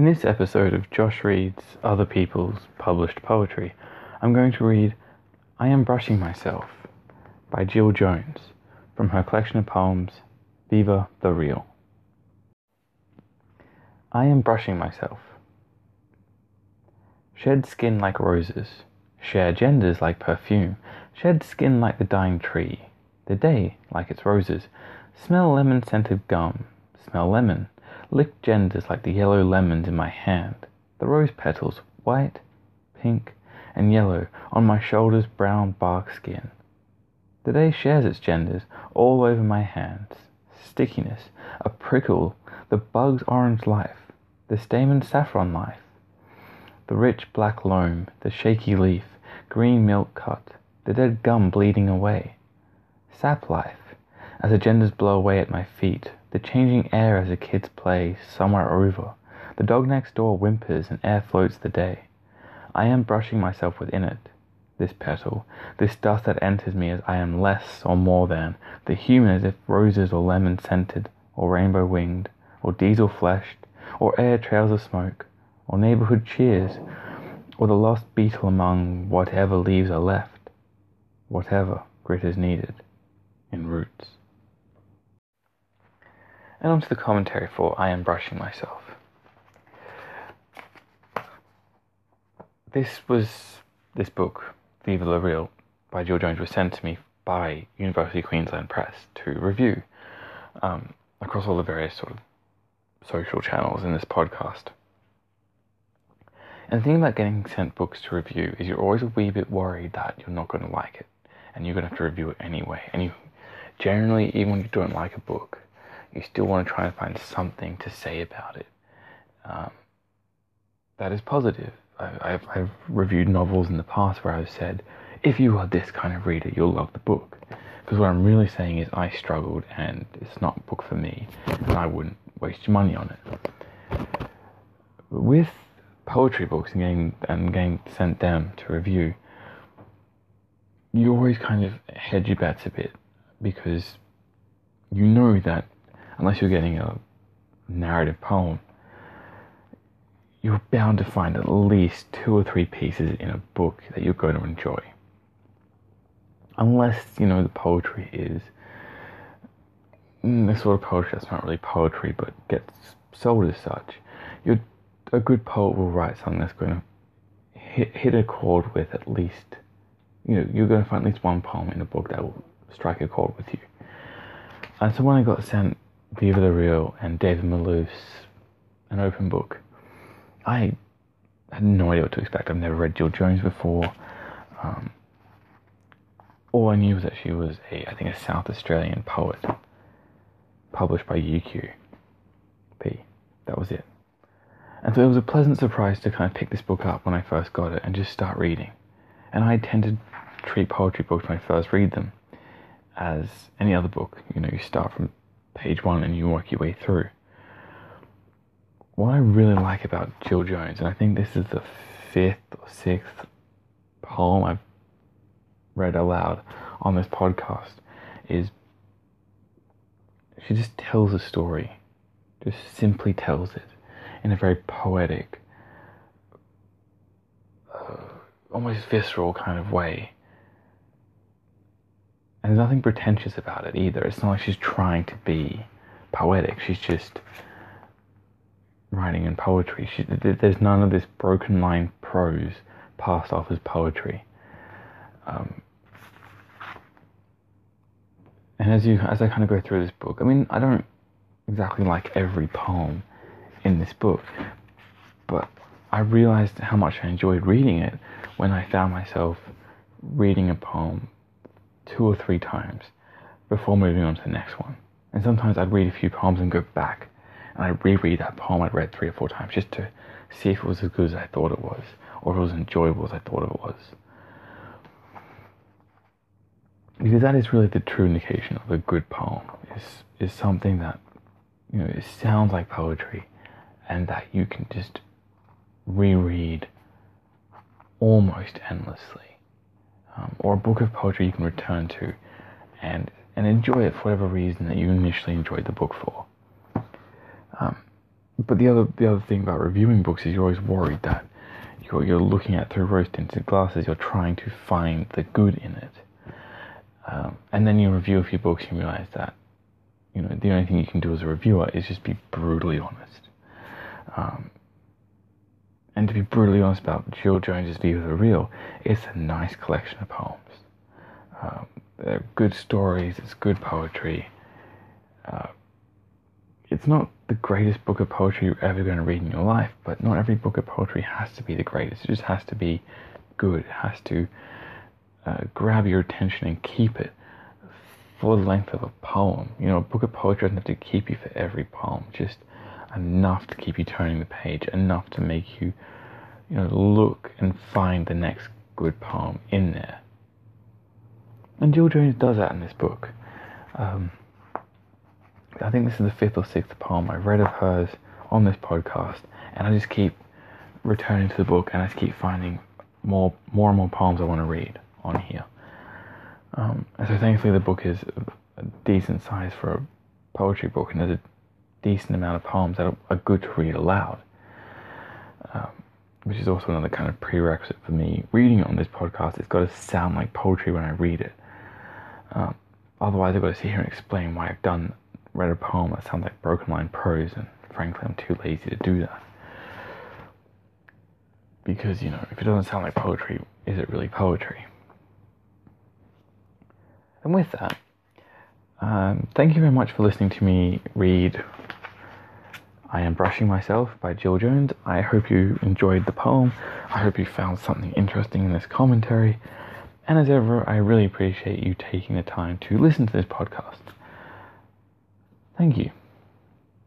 In this episode of Josh Reads Other People's Published Poetry, I'm going to read I Am Brushing Myself by Jill Jones from her collection of poems Viva the Real. I am brushing myself. Shed skin like roses, share genders like perfume, shed skin like the dying tree, the day like its roses, smell lemon scented gum, smell lemon, lick genders like the yellow lemons in my hand, the rose petals, white, pink, and yellow on my shoulders' brown bark skin. The day shares its genders all over my hands. Stickiness, a prickle, the bug's orange life, the stamen saffron life, the rich black loam, the shaky leaf, green milk cut, the dead gum bleeding away. Sap life, as the genders blow away at my feet, the changing air as the kids play somewhere over. The dog next door whimpers and air floats the day. I am brushing myself within it. This petal, this dust that enters me as I am less or more than, the human as if roses or lemon scented, or rainbow winged, or diesel fleshed, or air trails of smoke, or neighborhood cheers, or the lost beetle among whatever leaves are left, whatever grit is needed in roots. And onto the commentary for I Am Brushing Myself. This was this book, Viva la Real, by Jill Jones, was sent to me by University Queensland Press to review um, across all the various sort of social channels in this podcast. And the thing about getting sent books to review is you're always a wee bit worried that you're not going to like it, and you're going to have to review it anyway. And you generally, even when you don't like a book, you still want to try and find something to say about it um, that is positive. I, have I've reviewed novels in the past where I've said, if you are this kind of reader, you'll love the book. Because what I'm really saying is, I struggled and it's not a book for me, and I wouldn't waste your money on it. With poetry books and getting, and getting sent them to review, you always kind of hedge your bets a bit because you know that unless you're getting a narrative poem, you're bound to find at least two or three pieces in a book that you're going to enjoy. Unless, you know, the poetry is mm, the sort of poetry that's not really poetry but gets sold as such. You're, a good poet will write something that's going to hit, hit a chord with at least, you know, you're going to find at least one poem in a book that will strike a chord with you. And so when I got sent Viva the Real and David Malouf's An Open Book, I had no idea what to expect. I've never read Jill Jones before. Um, all I knew was that she was a, I think, a South Australian poet, published by UQ. That was it. And so it was a pleasant surprise to kind of pick this book up when I first got it and just start reading. And I tend to treat poetry books when I first read them as any other book. You know, you start from page one and you work your way through. What I really like about Jill Jones, and I think this is the fifth or sixth poem I've read aloud on this podcast, is she just tells a story, just simply tells it in a very poetic, uh, almost visceral kind of way. And there's nothing pretentious about it either. It's not like she's trying to be poetic. She's just writing in poetry. She, there's none of this broken line prose passed off as poetry. Um, and as you as I kind of go through this book, I mean, I don't exactly like every poem in this book, but I realized how much I enjoyed reading it when I found myself reading a poem two or three times before moving on to the next one. And sometimes I'd read a few poems and go back and I'd reread that poem I'd read three or four times just to see if it was as good as I thought it was or if it was enjoyable as I thought it was. Because that is really the true indication of a good poem is is something that you know it sounds like poetry and that you can just reread almost endlessly um, or a book of poetry you can return to and, and enjoy it for whatever reason that you initially enjoyed the book for. Um, but the other the other thing about reviewing books is you're always worried that you're you're looking at through rose tinted glasses. You're trying to find the good in it, um, and then you review a few books and realize that you know the only thing you can do as a reviewer is just be brutally honest. Um, and to be brutally honest about Jill Jones's Viva the Real, it's a nice collection of poems. Um, they're good stories. It's good poetry. Uh, it's not the greatest book of poetry you're ever going to read in your life, but not every book of poetry has to be the greatest. It just has to be good. It has to uh, grab your attention and keep it for the length of a poem. You know, a book of poetry doesn't have to keep you for every poem, just enough to keep you turning the page, enough to make you, you know, look and find the next good poem in there. And Jill Jones does that in this book. Um, I think this is the fifth or sixth poem I've read of hers on this podcast, and I just keep returning to the book and I just keep finding more, more and more poems I want to read on here. Um, and so thankfully the book is a decent size for a poetry book, and there's a decent amount of poems that are, good to read aloud. Um, which is also another kind of prerequisite for me reading on this podcast. It's got to sound like poetry when I read it. Um, otherwise, I've got to sit here and explain why I've done read a poem that sounds like broken line prose, and frankly, I'm too lazy to do that. Because, you know, if it doesn't sound like poetry, is it really poetry? And with that, um, thank you very much for listening to me read I Am Brushing Myself by Jill Jones. I hope you enjoyed the poem. I hope you found something interesting in this commentary. And as ever, I really appreciate you taking the time to listen to this podcast. Thank you.